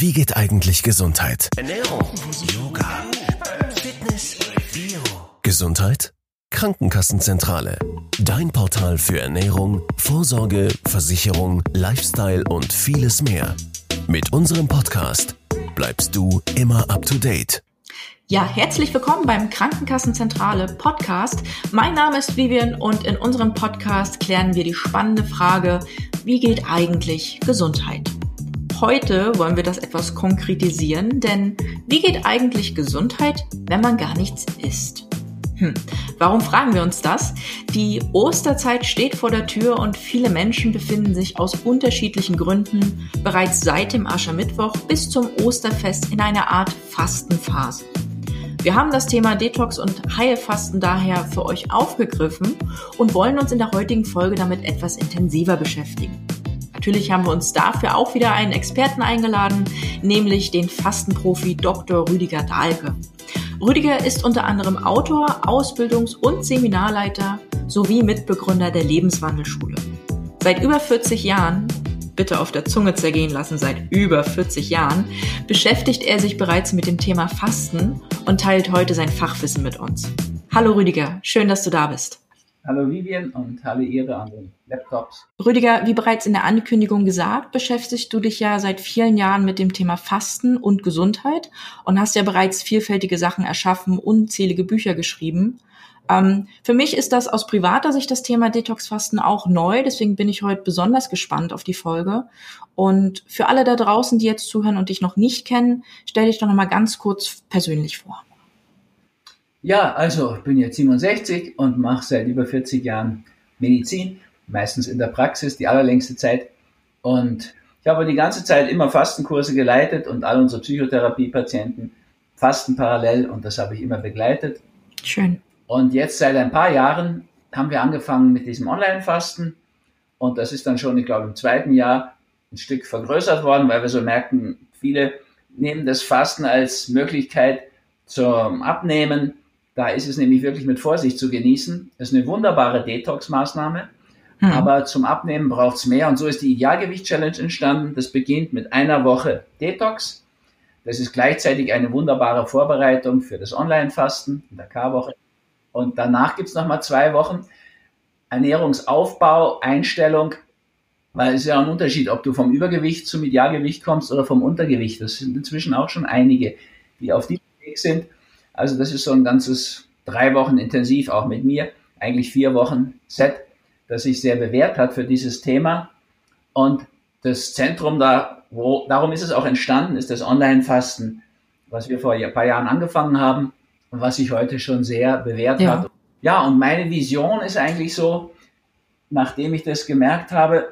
Wie geht eigentlich Gesundheit? Ernährung, Yoga, Fitness, Bio. Gesundheit? Krankenkassenzentrale. Dein Portal für Ernährung, Vorsorge, Versicherung, Lifestyle und vieles mehr. Mit unserem Podcast bleibst du immer up to date. Ja, herzlich willkommen beim Krankenkassenzentrale Podcast. Mein Name ist Vivian und in unserem Podcast klären wir die spannende Frage, wie geht eigentlich Gesundheit? Heute wollen wir das etwas konkretisieren, denn wie geht eigentlich Gesundheit, wenn man gar nichts isst? Hm. Warum fragen wir uns das? Die Osterzeit steht vor der Tür und viele Menschen befinden sich aus unterschiedlichen Gründen bereits seit dem Aschermittwoch bis zum Osterfest in einer Art Fastenphase. Wir haben das Thema Detox und Heilfasten daher für euch aufgegriffen und wollen uns in der heutigen Folge damit etwas intensiver beschäftigen. Natürlich haben wir uns dafür auch wieder einen Experten eingeladen, nämlich den Fastenprofi Dr. Rüdiger Dahlke. Rüdiger ist unter anderem Autor, Ausbildungs- und Seminarleiter sowie Mitbegründer der Lebenswandelschule. Seit über 40 Jahren, bitte auf der Zunge zergehen lassen, seit über 40 Jahren, beschäftigt er sich bereits mit dem Thema Fasten und teilt heute sein Fachwissen mit uns. Hallo Rüdiger, schön, dass du da bist. Hallo Vivian und hallo Ihre an den Laptops. Rüdiger, wie bereits in der Ankündigung gesagt, beschäftigst du dich ja seit vielen Jahren mit dem Thema Fasten und Gesundheit und hast ja bereits vielfältige Sachen erschaffen, unzählige Bücher geschrieben. Ähm, für mich ist das aus privater Sicht das Thema Detox-Fasten auch neu, deswegen bin ich heute besonders gespannt auf die Folge. Und für alle da draußen, die jetzt zuhören und dich noch nicht kennen, stell dich doch noch mal ganz kurz persönlich vor. Ja, also ich bin jetzt 67 und mache seit über 40 Jahren Medizin, meistens in der Praxis, die allerlängste Zeit. Und ich habe die ganze Zeit immer Fastenkurse geleitet und all unsere Psychotherapiepatienten fasten parallel und das habe ich immer begleitet. Schön. Und jetzt seit ein paar Jahren haben wir angefangen mit diesem Online-Fasten und das ist dann schon, ich glaube, im zweiten Jahr ein Stück vergrößert worden, weil wir so merken, viele nehmen das Fasten als Möglichkeit zum Abnehmen da ist es nämlich wirklich mit Vorsicht zu genießen. Das ist eine wunderbare Detox-Maßnahme. Hm. Aber zum Abnehmen braucht es mehr. Und so ist die Idealgewicht-Challenge entstanden. Das beginnt mit einer Woche Detox. Das ist gleichzeitig eine wunderbare Vorbereitung für das Online-Fasten in der K-Woche. Und danach gibt es nochmal zwei Wochen Ernährungsaufbau, Einstellung, weil es ist ja ein Unterschied, ob du vom Übergewicht zum Idealgewicht kommst oder vom Untergewicht. Das sind inzwischen auch schon einige, die auf diesem Weg sind. Also das ist so ein ganzes drei Wochen intensiv auch mit mir, eigentlich vier Wochen Set, das sich sehr bewährt hat für dieses Thema. Und das Zentrum da, wo, darum ist es auch entstanden, ist das Online-Fasten, was wir vor ein paar Jahren angefangen haben und was sich heute schon sehr bewährt ja. hat. Ja, und meine Vision ist eigentlich so, nachdem ich das gemerkt habe,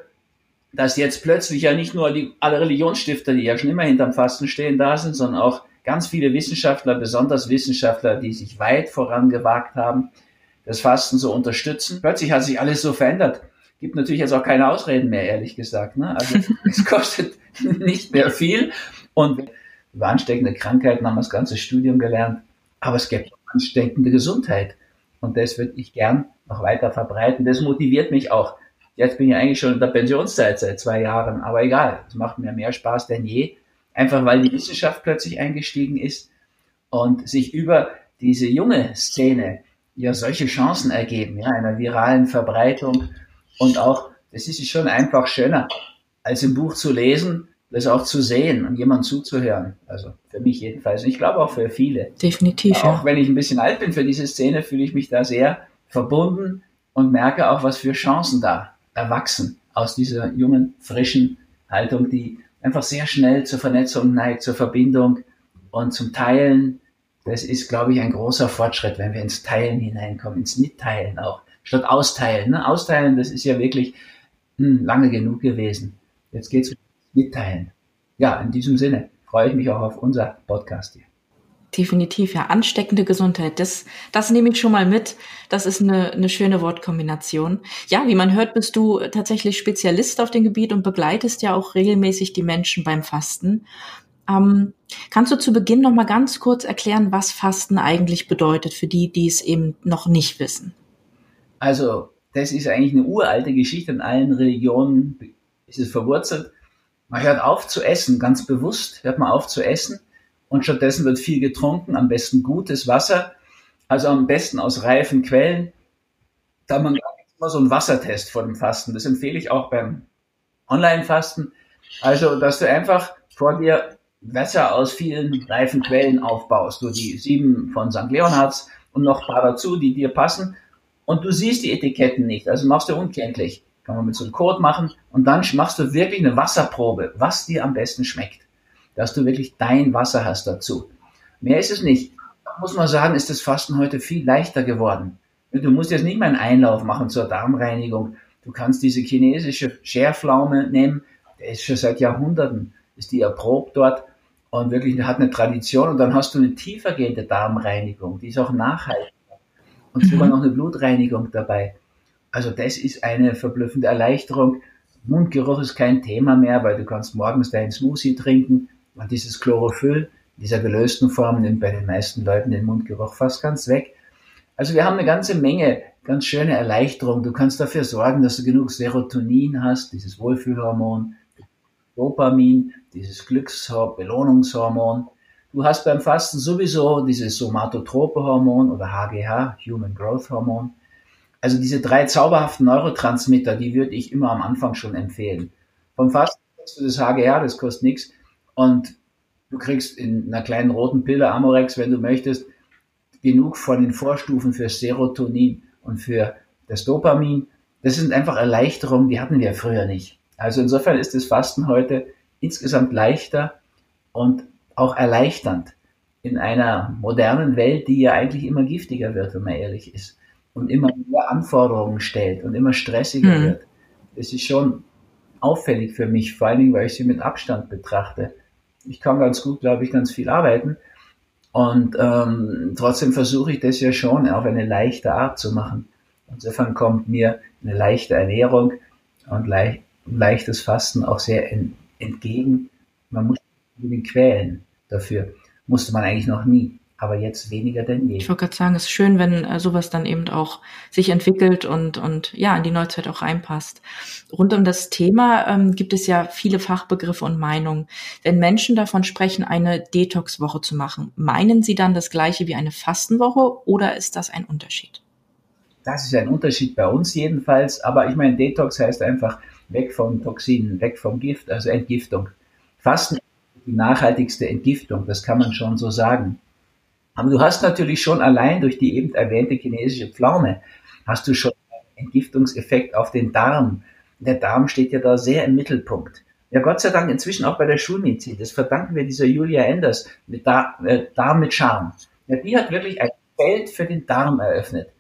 dass jetzt plötzlich ja nicht nur die, alle Religionsstifter, die ja schon immer hinterm Fasten stehen, da sind, sondern auch ganz viele Wissenschaftler, besonders Wissenschaftler, die sich weit vorangewagt haben, das Fasten zu unterstützen. Plötzlich hat sich alles so verändert. Gibt natürlich jetzt auch keine Ausreden mehr, ehrlich gesagt. Ne? Also es kostet nicht mehr viel. Und über ansteckende Krankheiten haben wir das ganze Studium gelernt. Aber es gibt ansteckende Gesundheit. Und das würde ich gern noch weiter verbreiten. Das motiviert mich auch. Jetzt bin ich eigentlich schon in der Pensionszeit seit zwei Jahren, aber egal, es macht mir mehr Spaß denn je, einfach weil die Wissenschaft plötzlich eingestiegen ist und sich über diese junge Szene ja solche Chancen ergeben, ja, einer viralen Verbreitung und auch, das ist schon einfach schöner, als im Buch zu lesen, das auch zu sehen und jemand zuzuhören. Also für mich jedenfalls. Und ich glaube auch für viele. Definitiv. Auch ja. wenn ich ein bisschen alt bin für diese Szene, fühle ich mich da sehr verbunden und merke auch, was für Chancen da erwachsen aus dieser jungen, frischen Haltung, die einfach sehr schnell zur Vernetzung neigt, zur Verbindung und zum Teilen. Das ist, glaube ich, ein großer Fortschritt, wenn wir ins Teilen hineinkommen, ins Mitteilen auch, statt Austeilen. Ne? Austeilen, das ist ja wirklich hm, lange genug gewesen. Jetzt geht's ums Mitteilen. Ja, in diesem Sinne freue ich mich auch auf unser Podcast hier. Definitiv, ja. Ansteckende Gesundheit. Das, das nehme ich schon mal mit. Das ist eine, eine schöne Wortkombination. Ja, wie man hört, bist du tatsächlich Spezialist auf dem Gebiet und begleitest ja auch regelmäßig die Menschen beim Fasten. Ähm, kannst du zu Beginn noch mal ganz kurz erklären, was Fasten eigentlich bedeutet für die, die es eben noch nicht wissen? Also, das ist eigentlich eine uralte Geschichte. In allen Religionen ist es verwurzelt. Man hört auf zu essen, ganz bewusst hört man auf zu essen und stattdessen wird viel getrunken, am besten gutes Wasser, also am besten aus reifen Quellen. Da hat man immer so einen Wassertest vor dem Fasten. Das empfehle ich auch beim Online-Fasten. Also, dass du einfach vor dir Wasser aus vielen reifen Quellen aufbaust. Du die sieben von St. Leonhards und noch ein paar dazu, die dir passen. Und du siehst die Etiketten nicht, also machst du unkenntlich. Kann man mit so einem Code machen und dann machst du wirklich eine Wasserprobe, was dir am besten schmeckt. Dass du wirklich dein Wasser hast dazu. Mehr ist es nicht. Da muss man sagen, ist das Fasten heute viel leichter geworden. Du musst jetzt nicht mal einen Einlauf machen zur Darmreinigung. Du kannst diese chinesische Scherflaume nehmen, der ist schon seit Jahrhunderten, ist die erprobt dort und wirklich hat eine Tradition und dann hast du eine tiefergehende Darmreinigung, die ist auch nachhaltig und mhm. sogar noch eine Blutreinigung dabei. Also das ist eine verblüffende Erleichterung. Mundgeruch ist kein Thema mehr, weil du kannst morgens deinen Smoothie trinken und dieses Chlorophyll dieser gelösten Form nimmt bei den meisten Leuten den Mundgeruch fast ganz weg. Also wir haben eine ganze Menge ganz schöne Erleichterung. Du kannst dafür sorgen, dass du genug Serotonin hast, dieses Wohlfühlhormon, Dopamin, dieses Glücksbelohnungshormon. Du hast beim Fasten sowieso dieses somatotrope Hormon oder HGH, Human Growth Hormon. Also diese drei zauberhaften Neurotransmitter, die würde ich immer am Anfang schon empfehlen. Vom Fasten kriegst du das HGH, das kostet nichts. Und du kriegst in einer kleinen roten Pille Amorex, wenn du möchtest, genug von den Vorstufen für Serotonin und für das Dopamin. Das sind einfach Erleichterungen, die hatten wir früher nicht. Also insofern ist das Fasten heute insgesamt leichter und auch erleichternd in einer modernen Welt, die ja eigentlich immer giftiger wird, wenn man ehrlich ist und immer mehr Anforderungen stellt und immer stressiger mhm. wird. Es ist schon auffällig für mich, vor allen Dingen, weil ich sie mit Abstand betrachte. Ich kann ganz gut, glaube ich, ganz viel arbeiten, und ähm, trotzdem versuche ich das ja schon auf eine leichte Art zu machen. Insofern kommt mir eine leichte Ernährung und leicht, leichtes Fasten auch sehr en, entgegen. Man muss den quälen dafür. Musste man eigentlich noch nie aber jetzt weniger denn je. Ich wollte gerade sagen, es ist schön, wenn äh, sowas dann eben auch sich entwickelt und, und ja, in die Neuzeit auch reinpasst. Rund um das Thema ähm, gibt es ja viele Fachbegriffe und Meinungen. Wenn Menschen davon sprechen, eine Detox-Woche zu machen, meinen sie dann das gleiche wie eine Fastenwoche oder ist das ein Unterschied? Das ist ein Unterschied bei uns jedenfalls, aber ich meine, Detox heißt einfach weg von Toxinen, weg vom Gift, also Entgiftung. Fasten ist die nachhaltigste Entgiftung, das kann man schon so sagen. Aber du hast natürlich schon allein durch die eben erwähnte chinesische Pflaume, hast du schon einen Entgiftungseffekt auf den Darm. Der Darm steht ja da sehr im Mittelpunkt. Ja, Gott sei Dank inzwischen auch bei der Schulmedizin. Das verdanken wir dieser Julia Enders mit Dar äh, Darm mit Charme. Ja, die hat wirklich ein Feld für den Darm eröffnet.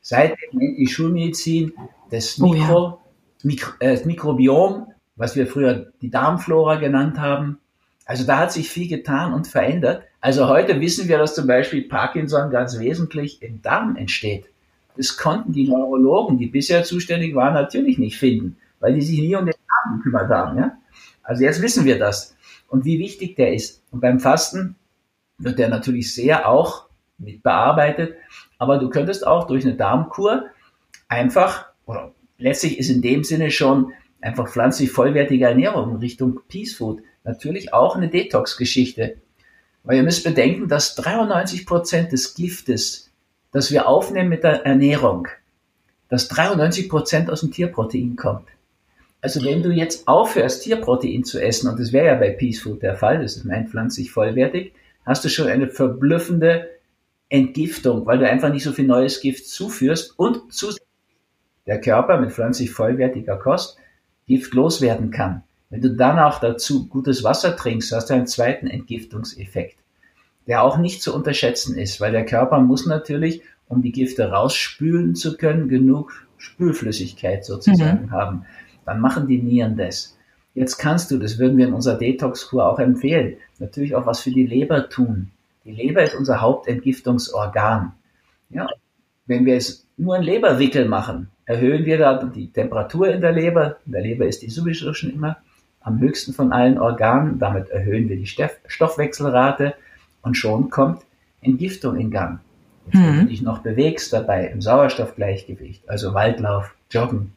Seitdem nennt die Schulmedizin das, Mikro, oh ja. Mikro, äh, das Mikrobiom, was wir früher die Darmflora genannt haben, also da hat sich viel getan und verändert. Also heute wissen wir, dass zum Beispiel Parkinson ganz wesentlich im Darm entsteht. Das konnten die Neurologen, die bisher zuständig waren, natürlich nicht finden, weil die sich nie um den Darm gekümmert haben. Ja? Also jetzt wissen wir das und wie wichtig der ist. Und beim Fasten wird der natürlich sehr auch mit bearbeitet. Aber du könntest auch durch eine Darmkur einfach, oder letztlich ist in dem Sinne schon einfach pflanzlich vollwertige Ernährung in Richtung Peace Food natürlich auch eine Detox-Geschichte. Weil ihr müsst bedenken, dass 93 Prozent des Giftes, das wir aufnehmen mit der Ernährung, dass 93 Prozent aus dem Tierprotein kommt. Also wenn du jetzt aufhörst, Tierprotein zu essen, und das wäre ja bei Peace Food der Fall, das ist mein pflanzlich vollwertig, hast du schon eine verblüffende Entgiftung, weil du einfach nicht so viel neues Gift zuführst und zusätzlich der Körper mit pflanzlich vollwertiger Kost Gift loswerden kann. Wenn du dann auch dazu gutes Wasser trinkst, hast du einen zweiten Entgiftungseffekt, der auch nicht zu unterschätzen ist, weil der Körper muss natürlich, um die Gifte rausspülen zu können, genug Spülflüssigkeit sozusagen mhm. haben. Dann machen die Nieren das. Jetzt kannst du, das würden wir in unserer Detox-Kur auch empfehlen, natürlich auch was für die Leber tun. Die Leber ist unser Hauptentgiftungsorgan. Ja, wenn wir jetzt nur einen Leberwickel machen, erhöhen wir da die Temperatur in der Leber. In der Leber ist die sowieso schon immer am höchsten von allen Organen. Damit erhöhen wir die Stoffwechselrate und schon kommt Entgiftung in Gang. Jetzt, wenn du mhm. dich noch bewegst dabei im Sauerstoffgleichgewicht, also Waldlauf, Joggen,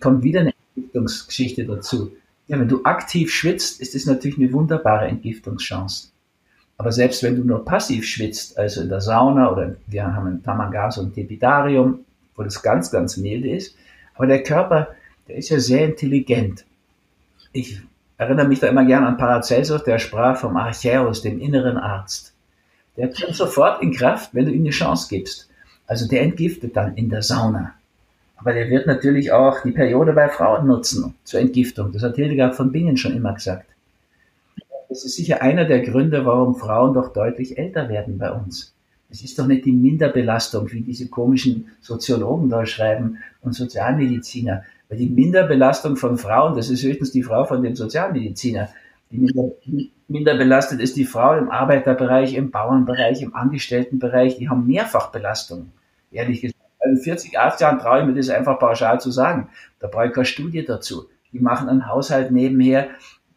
kommt wieder eine Entgiftungsgeschichte dazu. Ja, wenn du aktiv schwitzt, ist das natürlich eine wunderbare Entgiftungschance. Aber selbst wenn du nur passiv schwitzt, also in der Sauna oder wir haben ein Tamangas und Tepidarium, wo das ganz, ganz milde ist, aber der Körper, der ist ja sehr intelligent. Ich erinnere mich da immer gern an Paracelsus, der sprach vom Archäus, dem inneren Arzt. Der tritt sofort in Kraft, wenn du ihm eine Chance gibst. Also der entgiftet dann in der Sauna. Aber der wird natürlich auch die Periode bei Frauen nutzen zur Entgiftung. Das hat Hildegard von Bingen schon immer gesagt. Das ist sicher einer der Gründe, warum Frauen doch deutlich älter werden bei uns. Es ist doch nicht die Minderbelastung, wie diese komischen Soziologen da schreiben und Sozialmediziner. Weil die Minderbelastung von Frauen, das ist höchstens die Frau von dem Sozialmediziner. Die minder, minder belastet ist die Frau im Arbeiterbereich, im Bauernbereich, im Angestelltenbereich. Die haben Mehrfachbelastung, ehrlich gesagt. Also 40, 80 Jahren traue ich mir das einfach pauschal zu sagen. Da brauche ich keine Studie dazu. Die machen einen Haushalt nebenher,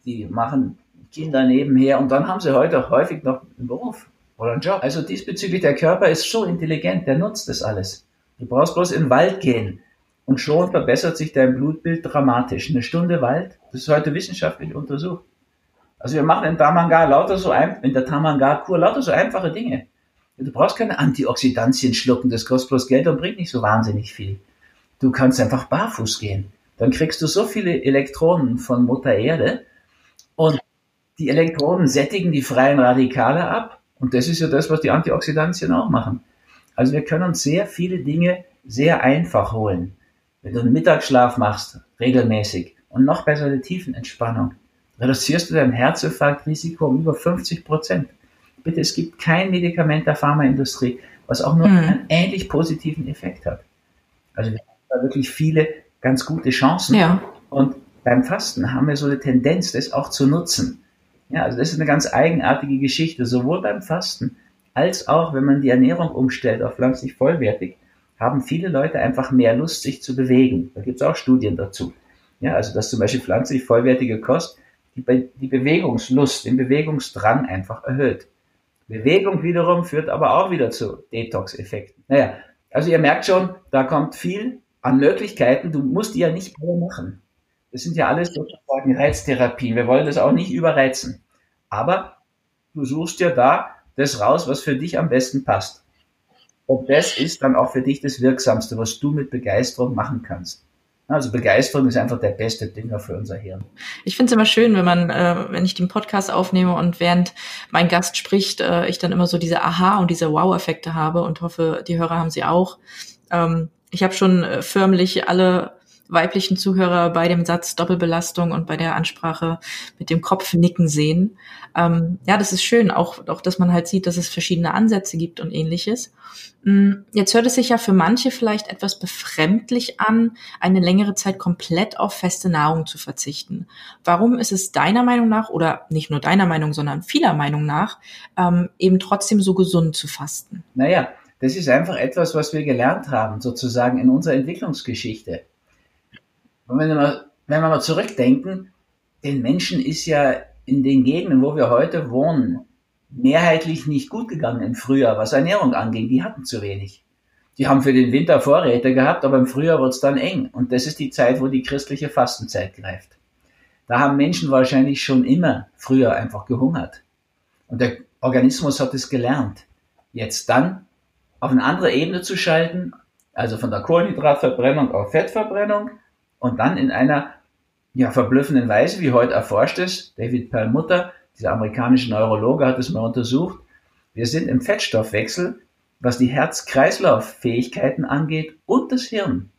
die machen Kinder nebenher und dann haben sie heute häufig noch einen Beruf oder einen Job. Also diesbezüglich, der Körper ist so intelligent, der nutzt das alles. Du brauchst bloß in den Wald gehen und schon verbessert sich dein Blutbild dramatisch. Eine Stunde Wald, das ist heute wissenschaftlich untersucht. Also wir machen in Tamanga lauter so ein, in der Tamanga-Kur lauter so einfache Dinge. Du brauchst keine Antioxidantien schlucken, das kostet bloß Geld und bringt nicht so wahnsinnig viel. Du kannst einfach barfuß gehen. Dann kriegst du so viele Elektronen von Mutter Erde und die Elektronen sättigen die freien Radikale ab. Und das ist ja das, was die Antioxidantien auch machen. Also wir können uns sehr viele Dinge sehr einfach holen. Wenn du einen Mittagsschlaf machst, regelmäßig, und noch besser eine Tiefenentspannung, reduzierst du dein Herzinfarktrisiko um über 50 Prozent. Bitte, es gibt kein Medikament der Pharmaindustrie, was auch nur mhm. einen ähnlich positiven Effekt hat. Also wir haben da wirklich viele ganz gute Chancen. Ja. Und beim Fasten haben wir so eine Tendenz, das auch zu nutzen. Ja, also das ist eine ganz eigenartige Geschichte, sowohl beim Fasten als auch, wenn man die Ernährung umstellt auf pflanzlich vollwertig, haben viele Leute einfach mehr Lust, sich zu bewegen. Da gibt es auch Studien dazu. Ja, also dass zum Beispiel pflanzlich vollwertige Kost die, die Bewegungslust, den Bewegungsdrang einfach erhöht. Bewegung wiederum führt aber auch wieder zu Detox-Effekten. Naja, also ihr merkt schon, da kommt viel an Möglichkeiten. Du musst die ja nicht alle machen. Das sind ja alles sozusagen Reiztherapien. Wir wollen das auch nicht überreizen. Aber du suchst ja da das raus, was für dich am besten passt. Und das ist dann auch für dich das Wirksamste, was du mit Begeisterung machen kannst. Also Begeisterung ist einfach der beste Dinger für unser Hirn. Ich finde es immer schön, wenn man, äh, wenn ich den Podcast aufnehme und während mein Gast spricht, äh, ich dann immer so diese Aha- und diese Wow-Effekte habe und hoffe, die Hörer haben sie auch. Ähm, ich habe schon äh, förmlich alle weiblichen Zuhörer bei dem Satz Doppelbelastung und bei der Ansprache mit dem Kopf nicken sehen. Ähm, ja, das ist schön, auch, auch, dass man halt sieht, dass es verschiedene Ansätze gibt und ähnliches. Mm, jetzt hört es sich ja für manche vielleicht etwas befremdlich an, eine längere Zeit komplett auf feste Nahrung zu verzichten. Warum ist es deiner Meinung nach, oder nicht nur deiner Meinung, sondern vieler Meinung nach, ähm, eben trotzdem so gesund zu fasten? Naja, das ist einfach etwas, was wir gelernt haben, sozusagen in unserer Entwicklungsgeschichte. Und wenn wir, mal, wenn wir mal zurückdenken, den Menschen ist ja in den Gegenden, wo wir heute wohnen, mehrheitlich nicht gut gegangen im Frühjahr, was Ernährung anging. Die hatten zu wenig. Die haben für den Winter Vorräte gehabt, aber im Frühjahr wird es dann eng. Und das ist die Zeit, wo die christliche Fastenzeit greift. Da haben Menschen wahrscheinlich schon immer früher einfach gehungert. Und der Organismus hat es gelernt. Jetzt dann auf eine andere Ebene zu schalten, also von der Kohlenhydratverbrennung auf Fettverbrennung, und dann in einer ja, verblüffenden Weise, wie heute erforscht ist, David Perlmutter, dieser amerikanische Neurologe, hat es mal untersucht, wir sind im Fettstoffwechsel, was die Herz-Kreislauf-Fähigkeiten angeht und das Hirn,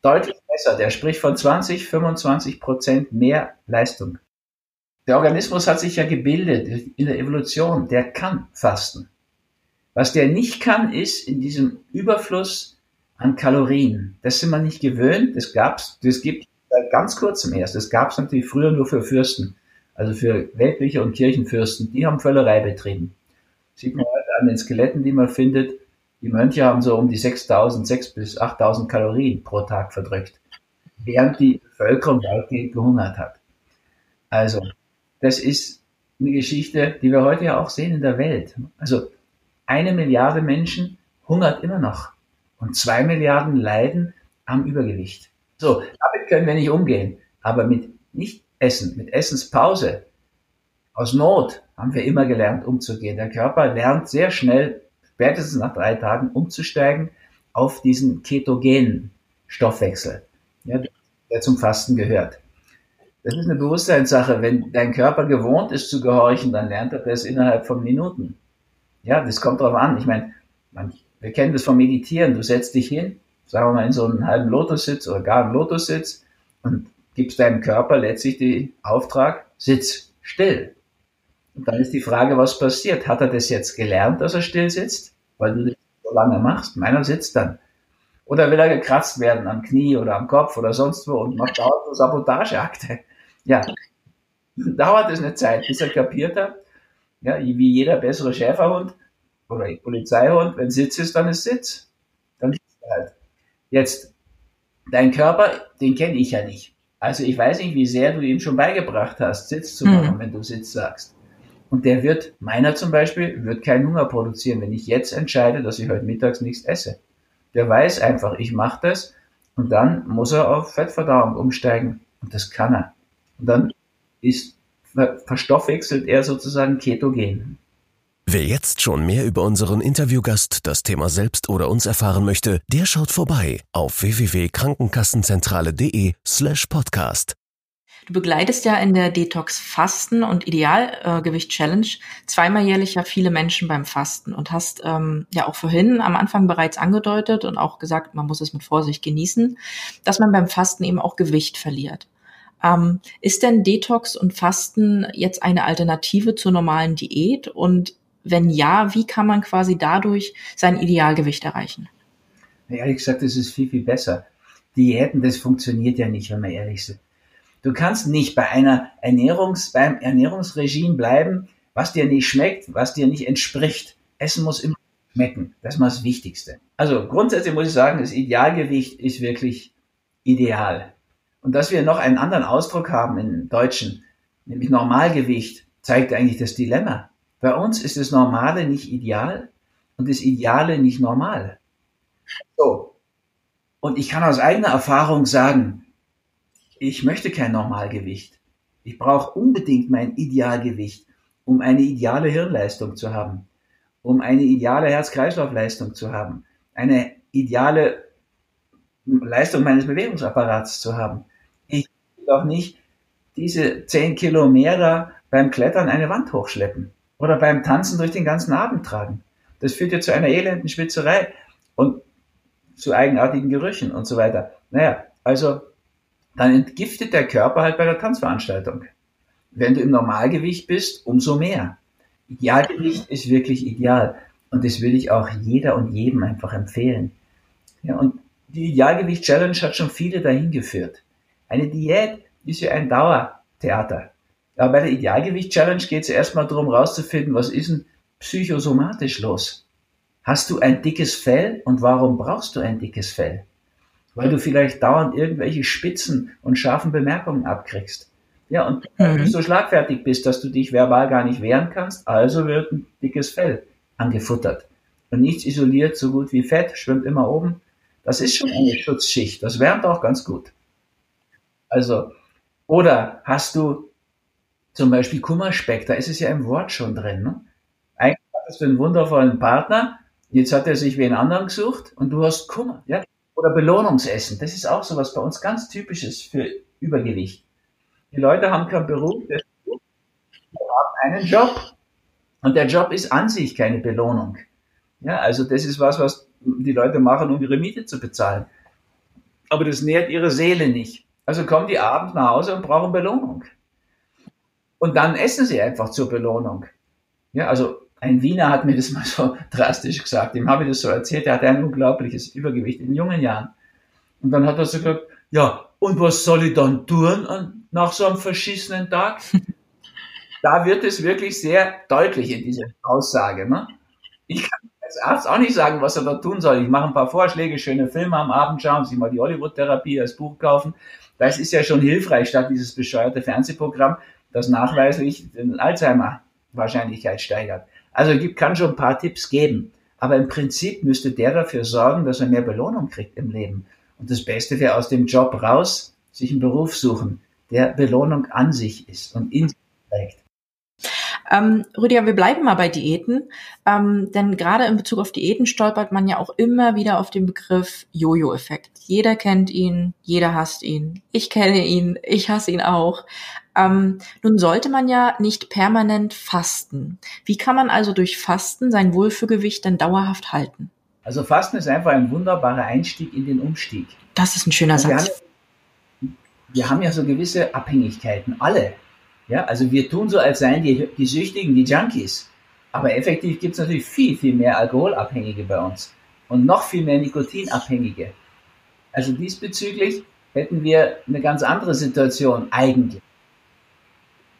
deutlich besser. Der spricht von 20, 25 Prozent mehr Leistung. Der Organismus hat sich ja gebildet in der Evolution, der kann fasten. Was der nicht kann, ist in diesem Überfluss an Kalorien. Das sind wir nicht gewöhnt. Das gab's, das gibt seit ganz kurzem erst. Das gab's natürlich früher nur für Fürsten, also für weltliche und Kirchenfürsten. Die haben Völlerei betrieben. Sieht man heute an den Skeletten, die man findet. Die Mönche haben so um die 6.000, 6.000 bis 8.000 Kalorien pro Tag verdrückt, während die Bevölkerung weitgehend gehungert hat. Also, das ist eine Geschichte, die wir heute ja auch sehen in der Welt. Also, eine Milliarde Menschen hungert immer noch und zwei Milliarden leiden am Übergewicht. So, damit können wir nicht umgehen. Aber mit nicht Essen, mit Essenspause, aus Not haben wir immer gelernt, umzugehen. Der Körper lernt sehr schnell, spätestens nach drei Tagen, umzusteigen auf diesen ketogenen Stoffwechsel, ja, der zum Fasten gehört. Das ist eine Bewusstseinssache. Wenn dein Körper gewohnt ist zu gehorchen, dann lernt er das innerhalb von Minuten. Ja, das kommt darauf an. Ich meine, man, wir kennen das vom Meditieren. Du setzt dich hin, sagen wir mal in so einen halben Lotussitz oder gar einen Lotussitz und gibst deinem Körper letztlich den Auftrag, sitz still. Und dann ist die Frage, was passiert? Hat er das jetzt gelernt, dass er still sitzt, weil du das so lange machst? Meiner sitzt dann. Oder will er gekratzt werden am Knie oder am Kopf oder sonst wo und macht dauernd eine Sabotageakte? Ja, dauert es eine Zeit, bis er kapiert hat, ja, wie jeder bessere Schäferhund oder Polizeihund, wenn Sitz ist, dann ist Sitz. Dann sitzt er halt. Jetzt, dein Körper, den kenne ich ja nicht. Also ich weiß nicht, wie sehr du ihm schon beigebracht hast, Sitz zu machen, mhm. wenn du Sitz sagst. Und der wird, meiner zum Beispiel, wird keinen Hunger produzieren, wenn ich jetzt entscheide, dass ich heute mittags nichts esse. Der weiß einfach, ich mache das und dann muss er auf Fettverdauung umsteigen. Und das kann er. Und dann ist, verstoffwechselt er sozusagen ketogen. Wer jetzt schon mehr über unseren Interviewgast, das Thema selbst oder uns erfahren möchte, der schaut vorbei auf www.krankenkassenzentrale.de slash podcast. Du begleitest ja in der Detox Fasten und Idealgewicht Challenge zweimal jährlich ja viele Menschen beim Fasten und hast ähm, ja auch vorhin am Anfang bereits angedeutet und auch gesagt, man muss es mit Vorsicht genießen, dass man beim Fasten eben auch Gewicht verliert. Ähm, ist denn Detox und Fasten jetzt eine Alternative zur normalen Diät? Und wenn ja, wie kann man quasi dadurch sein Idealgewicht erreichen? Ehrlich gesagt, das ist viel, viel besser. Diäten, das funktioniert ja nicht, wenn wir ehrlich sind. Du kannst nicht bei einer Ernährungs, beim Ernährungsregime bleiben, was dir nicht schmeckt, was dir nicht entspricht. Essen muss immer schmecken. Das ist mal das Wichtigste. Also grundsätzlich muss ich sagen, das Idealgewicht ist wirklich ideal. Und dass wir noch einen anderen Ausdruck haben im Deutschen, nämlich Normalgewicht, zeigt eigentlich das Dilemma. Bei uns ist das Normale nicht ideal und das Ideale nicht normal. So. Und ich kann aus eigener Erfahrung sagen, ich möchte kein Normalgewicht. Ich brauche unbedingt mein Idealgewicht, um eine ideale Hirnleistung zu haben, um eine ideale Herz-Kreislauf-Leistung zu haben, eine ideale Leistung meines Bewegungsapparats zu haben. Ich will doch nicht diese zehn Kilo mehr da beim Klettern eine Wand hochschleppen oder beim Tanzen durch den ganzen Abend tragen. Das führt ja zu einer elenden Schwitzerei und zu eigenartigen Gerüchen und so weiter. Naja, also dann entgiftet der Körper halt bei der Tanzveranstaltung. Wenn du im Normalgewicht bist, umso mehr. Idealgewicht ist wirklich ideal. Und das will ich auch jeder und jedem einfach empfehlen. Ja, und die Idealgewicht-Challenge hat schon viele dahin geführt. Eine Diät ist ja ein Dauertheater. Aber bei der Idealgewicht-Challenge geht es erstmal darum, rauszufinden, was ist denn psychosomatisch los? Hast du ein dickes Fell und warum brauchst du ein dickes Fell? weil du vielleicht dauernd irgendwelche spitzen und scharfen Bemerkungen abkriegst. Ja, und mhm. du so schlagfertig bist, dass du dich verbal gar nicht wehren kannst, also wird ein dickes Fell angefuttert. Und nichts isoliert so gut wie Fett, schwimmt immer oben. Das ist schon eine Schutzschicht. Das wärmt auch ganz gut. Also, oder hast du zum Beispiel Kummerspeck, da ist es ja im Wort schon drin. Ne? Eigentlich hattest du einen wundervollen Partner, jetzt hat er sich wie einen anderen gesucht und du hast Kummer. Ja? Oder Belohnungsessen. Das ist auch so was bei uns ganz typisches für Übergewicht. Die Leute haben keinen Beruf, die haben einen Job. Und der Job ist an sich keine Belohnung. Ja, also das ist was, was die Leute machen, um ihre Miete zu bezahlen. Aber das nährt ihre Seele nicht. Also kommen die abends nach Hause und brauchen Belohnung. Und dann essen sie einfach zur Belohnung. Ja, also ein Wiener hat mir das mal so drastisch gesagt. Dem habe ich das so erzählt. Er hatte ein unglaubliches Übergewicht in jungen Jahren. Und dann hat er so gesagt, ja, und was soll ich dann tun an, nach so einem verschissenen Tag? da wird es wirklich sehr deutlich in dieser Aussage. Ne? Ich kann als Arzt auch nicht sagen, was er da tun soll. Ich mache ein paar Vorschläge, schöne Filme am Abend schauen, sich mal die Hollywood-Therapie als Buch kaufen. Das ist ja schon hilfreich, statt dieses bescheuerte Fernsehprogramm, das nachweislich den Alzheimer-Wahrscheinlichkeit steigert. Also gibt, kann schon ein paar Tipps geben. Aber im Prinzip müsste der dafür sorgen, dass er mehr Belohnung kriegt im Leben. Und das Beste wäre aus dem Job raus, sich einen Beruf suchen, der Belohnung an sich ist und in sich trägt. Ähm, Rüdiger, wir bleiben mal bei Diäten, ähm, denn gerade in Bezug auf Diäten stolpert man ja auch immer wieder auf den Begriff Jojo-Effekt. Jeder kennt ihn, jeder hasst ihn. Ich kenne ihn, ich hasse ihn auch. Ähm, nun sollte man ja nicht permanent fasten. Wie kann man also durch Fasten sein Wohlfühlgewicht denn dauerhaft halten? Also Fasten ist einfach ein wunderbarer Einstieg in den Umstieg. Das ist ein schöner Satz. Wir haben, wir haben ja so gewisse Abhängigkeiten, alle. Ja, also wir tun so, als seien die, die Süchtigen die Junkies. Aber effektiv gibt es natürlich viel, viel mehr Alkoholabhängige bei uns und noch viel mehr Nikotinabhängige. Also diesbezüglich hätten wir eine ganz andere Situation eigentlich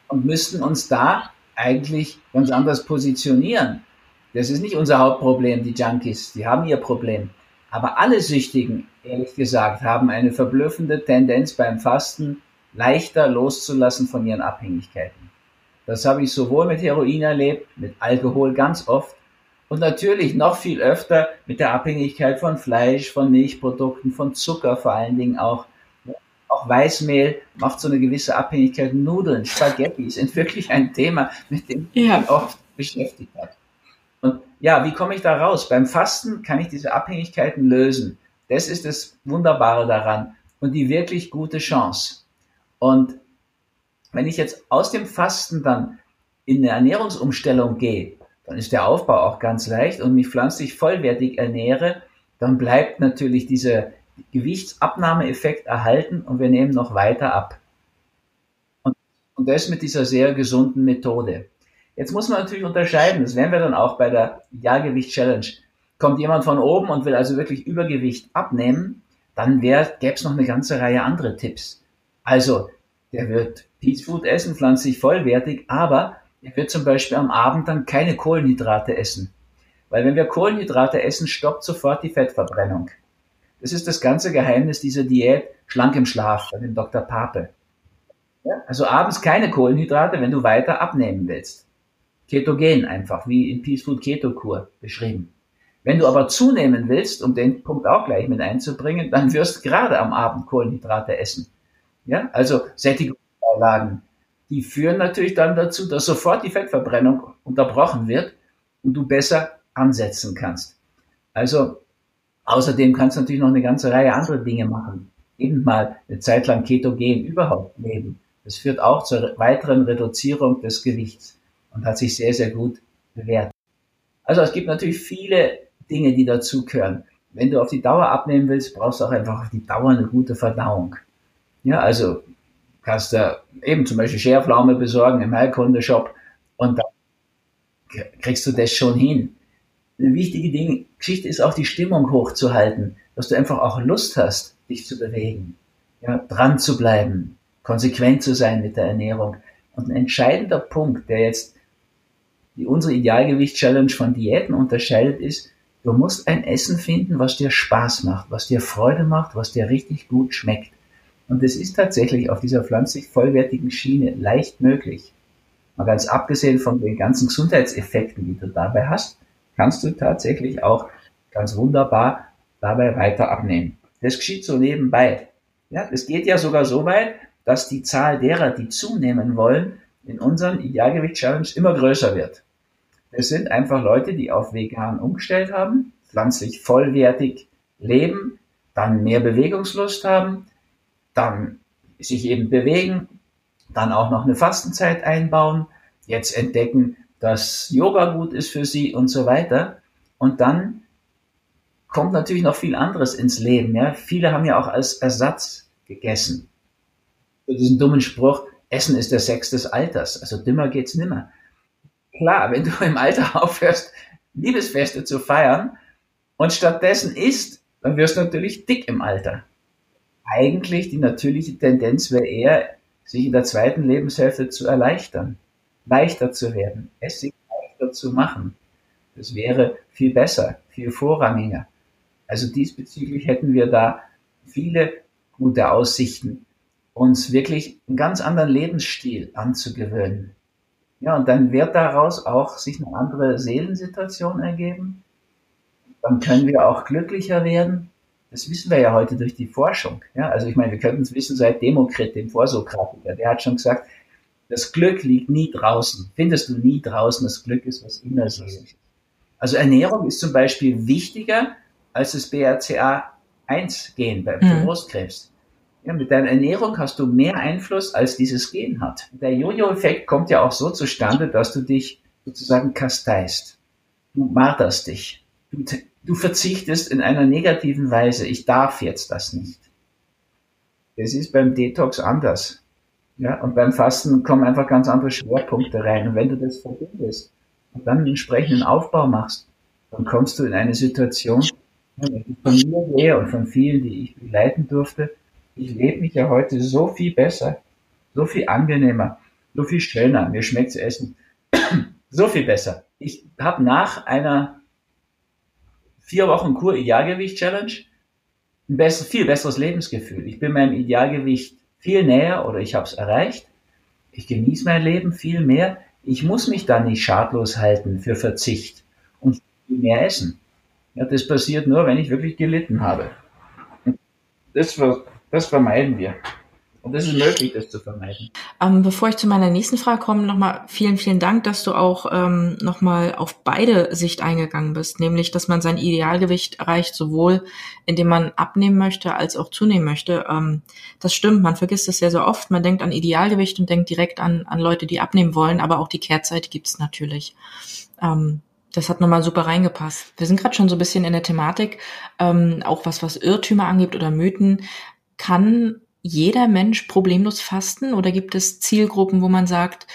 und müssten uns da eigentlich ganz anders positionieren. Das ist nicht unser Hauptproblem, die Junkies, die haben ihr Problem. Aber alle Süchtigen, ehrlich gesagt, haben eine verblüffende Tendenz beim Fasten leichter loszulassen von ihren Abhängigkeiten. Das habe ich sowohl mit Heroin erlebt, mit Alkohol ganz oft und natürlich noch viel öfter mit der Abhängigkeit von Fleisch, von Milchprodukten, von Zucker vor allen Dingen auch. Auch Weißmehl macht so eine gewisse Abhängigkeit. Nudeln, Spaghetti sind wirklich ein Thema, mit dem ja. mich oft beschäftigt hat. Und ja, wie komme ich da raus? Beim Fasten kann ich diese Abhängigkeiten lösen. Das ist das Wunderbare daran und die wirklich gute Chance. Und wenn ich jetzt aus dem Fasten dann in eine Ernährungsumstellung gehe, dann ist der Aufbau auch ganz leicht und mich pflanzlich vollwertig ernähre, dann bleibt natürlich dieser Gewichtsabnahmeeffekt erhalten und wir nehmen noch weiter ab. Und, und das mit dieser sehr gesunden Methode. Jetzt muss man natürlich unterscheiden, das werden wir dann auch bei der Jahrgewicht-Challenge. Kommt jemand von oben und will also wirklich Übergewicht abnehmen, dann gäbe es noch eine ganze Reihe andere Tipps. Also, der wird Peace Food essen, pflanzlich vollwertig, aber er wird zum Beispiel am Abend dann keine Kohlenhydrate essen. Weil wenn wir Kohlenhydrate essen, stoppt sofort die Fettverbrennung. Das ist das ganze Geheimnis dieser Diät schlank im Schlaf von dem Dr. Pape. Ja? Also abends keine Kohlenhydrate, wenn du weiter abnehmen willst. Ketogen einfach, wie in Peace Food Keto Kur beschrieben. Wenn du aber zunehmen willst, um den Punkt auch gleich mit einzubringen, dann wirst gerade am Abend Kohlenhydrate essen. Ja, also Sättigungsbeilagen, die führen natürlich dann dazu, dass sofort die Fettverbrennung unterbrochen wird und du besser ansetzen kannst. Also außerdem kannst du natürlich noch eine ganze Reihe anderer Dinge machen. Eben mal eine Zeit lang ketogen überhaupt leben. Das führt auch zur weiteren Reduzierung des Gewichts und hat sich sehr, sehr gut bewährt. Also es gibt natürlich viele Dinge, die dazugehören. Wenn du auf die Dauer abnehmen willst, brauchst du auch einfach auf die Dauer eine gute Verdauung. Ja, also kannst du eben zum Beispiel Scherpflaume besorgen im Heilkunde-Shop und dann kriegst du das schon hin. Eine wichtige Ding, Geschichte ist auch die Stimmung hochzuhalten, dass du einfach auch Lust hast, dich zu bewegen, ja, dran zu bleiben, konsequent zu sein mit der Ernährung. Und ein entscheidender Punkt, der jetzt die unsere Idealgewicht-Challenge von Diäten unterscheidet, ist, du musst ein Essen finden, was dir Spaß macht, was dir Freude macht, was dir richtig gut schmeckt. Und es ist tatsächlich auf dieser pflanzlich vollwertigen Schiene leicht möglich. Mal ganz abgesehen von den ganzen Gesundheitseffekten, die du dabei hast, kannst du tatsächlich auch ganz wunderbar dabei weiter abnehmen. Das geschieht so nebenbei. Ja, es geht ja sogar so weit, dass die Zahl derer, die zunehmen wollen, in unseren Idealgewicht-Challenge immer größer wird. Es sind einfach Leute, die auf vegan umgestellt haben, pflanzlich vollwertig leben, dann mehr Bewegungslust haben, dann sich eben bewegen, dann auch noch eine Fastenzeit einbauen, jetzt entdecken, dass Yoga gut ist für sie und so weiter. Und dann kommt natürlich noch viel anderes ins Leben. Ja? Viele haben ja auch als Ersatz gegessen. Für diesen dummen Spruch, Essen ist der Sex des Alters. Also dümmer geht's nimmer. Klar, wenn du im Alter aufhörst, Liebesfeste zu feiern und stattdessen isst, dann wirst du natürlich dick im Alter eigentlich die natürliche Tendenz wäre eher, sich in der zweiten Lebenshälfte zu erleichtern, leichter zu werden, es sich leichter zu machen. Das wäre viel besser, viel vorrangiger. Also diesbezüglich hätten wir da viele gute Aussichten, uns wirklich einen ganz anderen Lebensstil anzugewöhnen. Ja, und dann wird daraus auch sich eine andere Seelensituation ergeben. Dann können wir auch glücklicher werden Das wissen wir ja heute durch die Forschung. Ja, also ich meine, wir könnten es wissen seit Demokrit, dem Vorsokratiker. Der hat schon gesagt, das Glück liegt nie draußen. Findest du nie draußen, das Glück ist was Inneres. Also Ernährung ist zum Beispiel wichtiger als das BRCA1-Gen beim mhm. Brustkrebs. Ja, mit deiner Ernährung hast du mehr Einfluss, als dieses Gen hat. Der Jojo-Effekt kommt ja auch so zustande, dass du dich sozusagen kasteist. Du marterst dich. Du, du verzichtest in einer negativen Weise. Ich darf jetzt das nicht. Das ist beim Detox anders. Ja, und beim Fasten kommen einfach ganz andere Schwerpunkte rein. Und wenn du das verbindest und dann einen entsprechenden Aufbau machst, dann kommst du in eine Situation, von mir sehe und von vielen, die ich begleiten durfte, ich lebe mich ja heute so viel besser, so viel angenehmer, so viel schöner. Mir schmeckt's Essen so viel besser. Ich habe nach einer vier Wochen Kur Idealgewicht Challenge ein besser, viel besseres Lebensgefühl. Ich bin meinem Idealgewicht viel näher oder ich habe es erreicht. Ich genieße mein Leben viel mehr. Ich muss mich da nicht schadlos halten für Verzicht und viel mehr essen. Ja, das passiert nur, wenn ich wirklich gelitten habe. Das, das vermeiden wir. Und es ist möglich, das zu vermeiden. Ähm, bevor ich zu meiner nächsten Frage komme, nochmal vielen, vielen Dank, dass du auch ähm, nochmal auf beide Sicht eingegangen bist, nämlich, dass man sein Idealgewicht erreicht, sowohl indem man abnehmen möchte, als auch zunehmen möchte. Ähm, das stimmt, man vergisst es sehr, sehr oft. Man denkt an Idealgewicht und denkt direkt an, an Leute, die abnehmen wollen, aber auch die Kehrseite gibt's natürlich. Ähm, das hat nochmal super reingepasst. Wir sind gerade schon so ein bisschen in der Thematik, ähm, auch was, was Irrtümer angibt oder Mythen. Kann jeder Mensch problemlos fasten oder gibt es Zielgruppen, wo man sagt,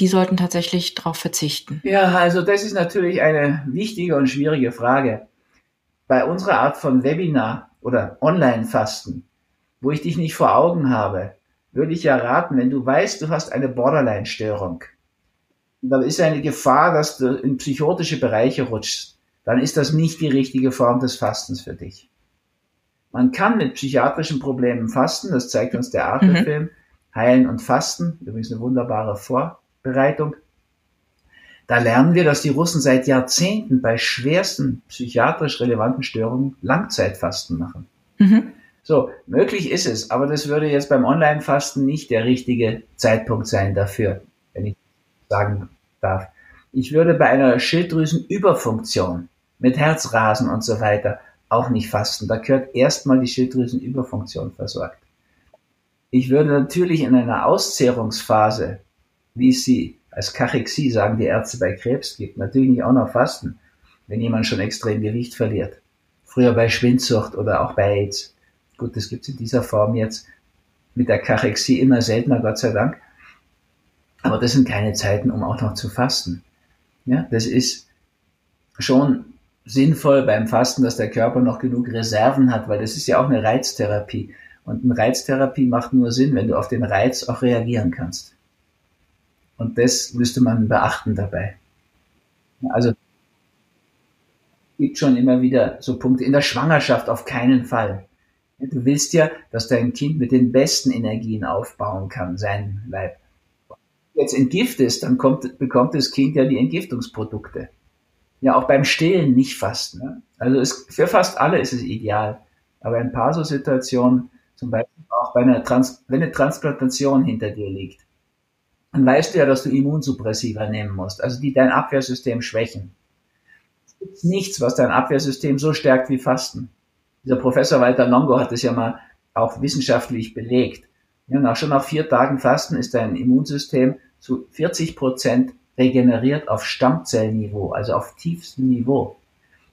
die sollten tatsächlich darauf verzichten? Ja, also das ist natürlich eine wichtige und schwierige Frage. Bei unserer Art von Webinar oder Online-Fasten, wo ich dich nicht vor Augen habe, würde ich ja raten, wenn du weißt, du hast eine Borderline-Störung, dann ist eine Gefahr, dass du in psychotische Bereiche rutschst, dann ist das nicht die richtige Form des Fastens für dich. Man kann mit psychiatrischen Problemen fasten, das zeigt uns der Arte-Film. Mhm. Heilen und Fasten, übrigens eine wunderbare Vorbereitung. Da lernen wir, dass die Russen seit Jahrzehnten bei schwersten psychiatrisch relevanten Störungen Langzeitfasten machen. Mhm. So, möglich ist es, aber das würde jetzt beim Online-Fasten nicht der richtige Zeitpunkt sein dafür, wenn ich sagen darf. Ich würde bei einer Schilddrüsenüberfunktion mit Herzrasen und so weiter auch nicht fasten. Da gehört erstmal die Schilddrüsenüberfunktion versorgt. Ich würde natürlich in einer Auszehrungsphase, wie es sie als Kachexie, sagen die Ärzte bei Krebs gibt, natürlich nicht auch noch fasten, wenn jemand schon extrem Gewicht verliert. Früher bei Schwindsucht oder auch bei AIDS. Gut, das gibt es in dieser Form jetzt mit der Kachexie immer seltener, Gott sei Dank. Aber das sind keine Zeiten, um auch noch zu fasten. Ja, das ist schon sinnvoll beim Fasten, dass der Körper noch genug Reserven hat, weil das ist ja auch eine Reiztherapie. Und eine Reiztherapie macht nur Sinn, wenn du auf den Reiz auch reagieren kannst. Und das müsste man beachten dabei. Also gibt schon immer wieder so Punkte. In der Schwangerschaft auf keinen Fall. Du willst ja, dass dein Kind mit den besten Energien aufbauen kann, sein Leib jetzt entgiftest, dann kommt, bekommt das Kind ja die Entgiftungsprodukte. Ja, auch beim Stillen nicht fast. Ne? Also es, für fast alle ist es ideal. Aber in ein paar so Situationen, zum Beispiel auch bei einer Trans wenn eine Transplantation hinter dir liegt, dann weißt du ja, dass du Immunsuppressiva nehmen musst, also die dein Abwehrsystem schwächen. Es gibt nichts, was dein Abwehrsystem so stärkt wie Fasten. Dieser Professor Walter Longo hat es ja mal auch wissenschaftlich belegt. Ja, nach, schon nach vier Tagen Fasten ist dein Immunsystem zu 40 Prozent regeneriert auf Stammzellniveau, also auf tiefstem Niveau.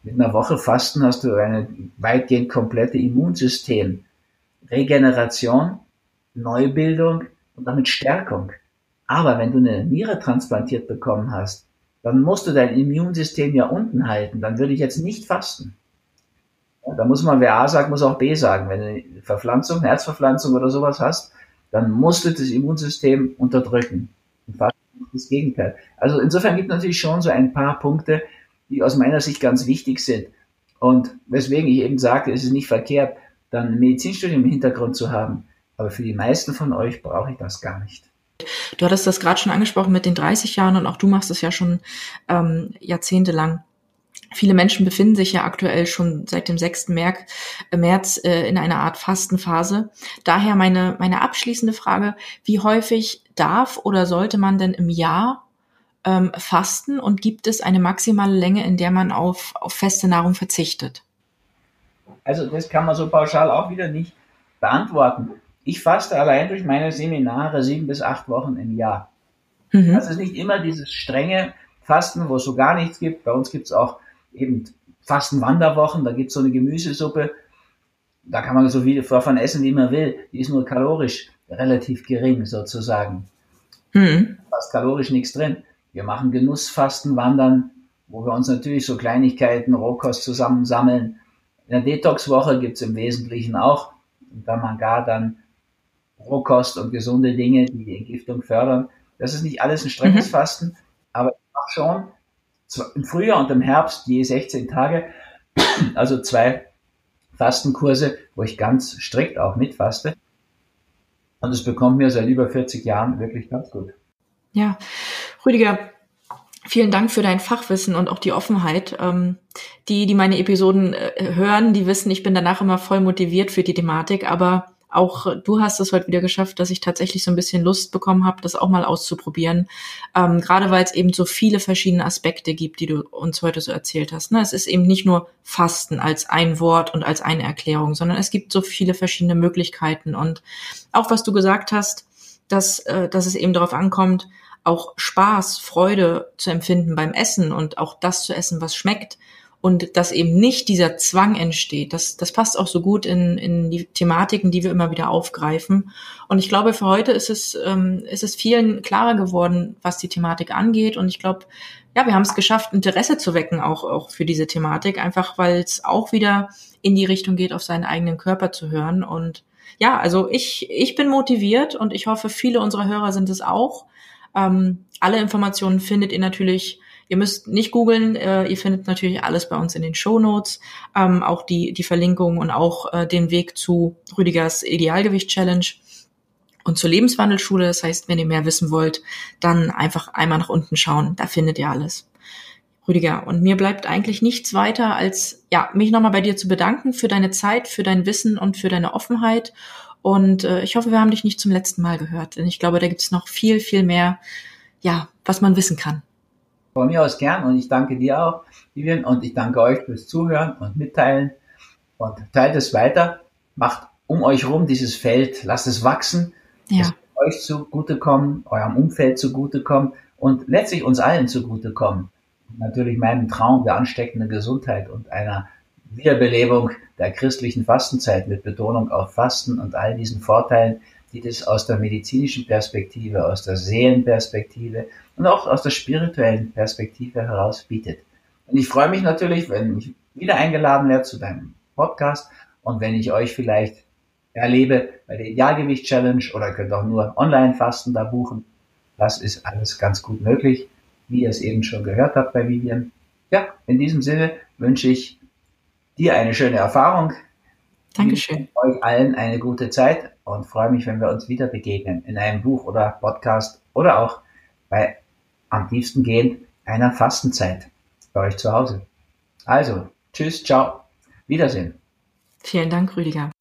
Mit einer Woche Fasten hast du eine weitgehend komplette Immunsystem. Regeneration, Neubildung und damit Stärkung. Aber wenn du eine Niere transplantiert bekommen hast, dann musst du dein Immunsystem ja unten halten. Dann würde ich jetzt nicht fasten. Ja, da muss man, wer A sagt, muss auch B sagen. Wenn du eine Verpflanzung, Herzverpflanzung oder sowas hast, dann musst du das Immunsystem unterdrücken. Das Gegenteil. Also insofern gibt es natürlich schon so ein paar Punkte, die aus meiner Sicht ganz wichtig sind. Und weswegen ich eben sagte, es ist nicht verkehrt, dann ein Medizinstudium im Hintergrund zu haben. Aber für die meisten von euch brauche ich das gar nicht. Du hattest das gerade schon angesprochen mit den 30 Jahren und auch du machst es ja schon ähm, jahrzehntelang. Viele Menschen befinden sich ja aktuell schon seit dem 6. März äh, in einer Art Fastenphase. Daher meine, meine abschließende Frage, wie häufig darf oder sollte man denn im Jahr ähm, fasten und gibt es eine maximale Länge, in der man auf, auf feste Nahrung verzichtet? Also das kann man so pauschal auch wieder nicht beantworten. Ich faste allein durch meine Seminare sieben bis acht Wochen im Jahr. Mhm. Das ist nicht immer dieses strenge Fasten, wo es so gar nichts gibt. Bei uns gibt es auch eben Fastenwanderwochen, da gibt es so eine Gemüsesuppe. Da kann man so viel davon essen, wie man will. Die ist nur kalorisch relativ gering sozusagen. Mhm. Fast kalorisch nichts drin. Wir machen Genussfasten, Wandern, wo wir uns natürlich so Kleinigkeiten, Rohkost zusammensammeln. In der Detox-Woche gibt's im Wesentlichen auch unter Manga dann Rohkost und gesunde Dinge, die die Entgiftung fördern. Das ist nicht alles ein strenges mhm. Fasten, aber ich mache schon im Frühjahr und im Herbst je 16 Tage, also zwei Fastenkurse, wo ich ganz strikt auch mitfaste. Und es bekommt mir seit über 40 Jahren wirklich ganz gut. Ja, Rüdiger, vielen Dank für dein Fachwissen und auch die Offenheit. Ähm, die, die meine Episoden äh, hören, die wissen, ich bin danach immer voll motiviert für die Thematik, aber auch du hast es heute wieder geschafft, dass ich tatsächlich so ein bisschen Lust bekommen habe, das auch mal auszuprobieren. Ähm, gerade weil es eben so viele verschiedene Aspekte gibt, die du uns heute so erzählt hast. Ne? Es ist eben nicht nur Fasten als ein Wort und als eine Erklärung, sondern es gibt so viele verschiedene Möglichkeiten. Und auch was du gesagt hast, dass, äh, dass es eben darauf ankommt, auch Spaß, Freude zu empfinden beim Essen und auch das zu essen, was schmeckt und dass eben nicht dieser Zwang entsteht. Das, das passt auch so gut in, in die Thematiken, die wir immer wieder aufgreifen. Und ich glaube, für heute ist es, ähm, ist es vielen klarer geworden, was die Thematik angeht. Und ich glaube, ja, wir haben es geschafft, Interesse zu wecken, auch, auch für diese Thematik, einfach weil es auch wieder in die Richtung geht, auf seinen eigenen Körper zu hören. Und ja, also ich, ich bin motiviert und ich hoffe, viele unserer Hörer sind es auch. Ähm, alle Informationen findet ihr natürlich Ihr müsst nicht googeln, äh, ihr findet natürlich alles bei uns in den Show Notes, ähm, auch die, die Verlinkung und auch äh, den Weg zu Rüdigers Idealgewicht-Challenge und zur Lebenswandelschule. Das heißt, wenn ihr mehr wissen wollt, dann einfach einmal nach unten schauen, da findet ihr alles. Rüdiger, und mir bleibt eigentlich nichts weiter, als ja, mich nochmal bei dir zu bedanken für deine Zeit, für dein Wissen und für deine Offenheit. Und äh, ich hoffe, wir haben dich nicht zum letzten Mal gehört, denn ich glaube, da gibt es noch viel, viel mehr, ja, was man wissen kann. Von mir aus gern und ich danke dir auch, Vivian, und ich danke euch fürs Zuhören und Mitteilen und teilt es weiter, macht um euch rum dieses Feld, lasst es wachsen, ja. euch zugutekommen, eurem Umfeld zugutekommen und letztlich uns allen zugutekommen. Natürlich meinem Traum der ansteckenden Gesundheit und einer Wiederbelebung der christlichen Fastenzeit mit Betonung auf Fasten und all diesen Vorteilen, die das aus der medizinischen Perspektive, aus der Seelenperspektive und auch aus der spirituellen Perspektive heraus bietet. Und ich freue mich natürlich, wenn ich wieder eingeladen werde zu deinem Podcast und wenn ich euch vielleicht erlebe bei der Idealgewicht Challenge oder könnt auch nur Online-Fasten da buchen. Das ist alles ganz gut möglich, wie ihr es eben schon gehört habt bei Vivian. Ja, in diesem Sinne wünsche ich dir eine schöne Erfahrung. Dankeschön. Euch allen eine gute Zeit und freue mich, wenn wir uns wieder begegnen in einem Buch oder Podcast oder auch bei am liebsten gehen einer Fastenzeit bei euch zu Hause. Also, tschüss, ciao, Wiedersehen. Vielen Dank, Rüdiger.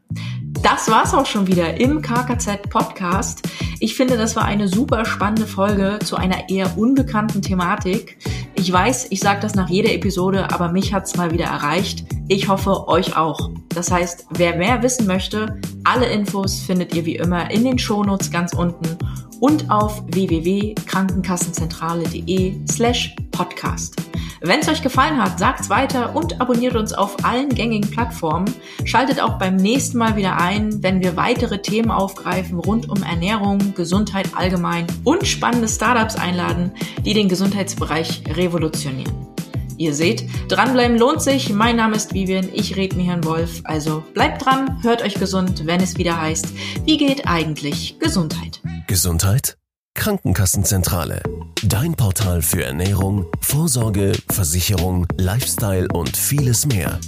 Das war's auch schon wieder im KKZ Podcast. Ich finde, das war eine super spannende Folge zu einer eher unbekannten Thematik. Ich weiß, ich sage das nach jeder Episode, aber mich hat's mal wieder erreicht. Ich hoffe, euch auch. Das heißt, wer mehr wissen möchte, alle Infos findet ihr wie immer in den Shownotes ganz unten und auf www.krankenkassenzentrale.de slash podcast. Wenn es euch gefallen hat, sagt's weiter und abonniert uns auf allen gängigen Plattformen. Schaltet auch beim nächsten Mal wieder ein, wenn wir weitere Themen aufgreifen rund um Ernährung, Gesundheit allgemein und spannende Startups einladen, die den Gesundheitsbereich revolutionieren. Ihr seht, dranbleiben lohnt sich. Mein Name ist Vivian, ich rede mir Herrn Wolf. Also bleibt dran, hört euch gesund, wenn es wieder heißt, wie geht eigentlich Gesundheit? Gesundheit? Krankenkassenzentrale. Dein Portal für Ernährung, Vorsorge, Versicherung, Lifestyle und vieles mehr.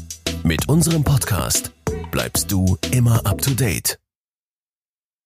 Mit unserem Podcast bleibst du immer up to date.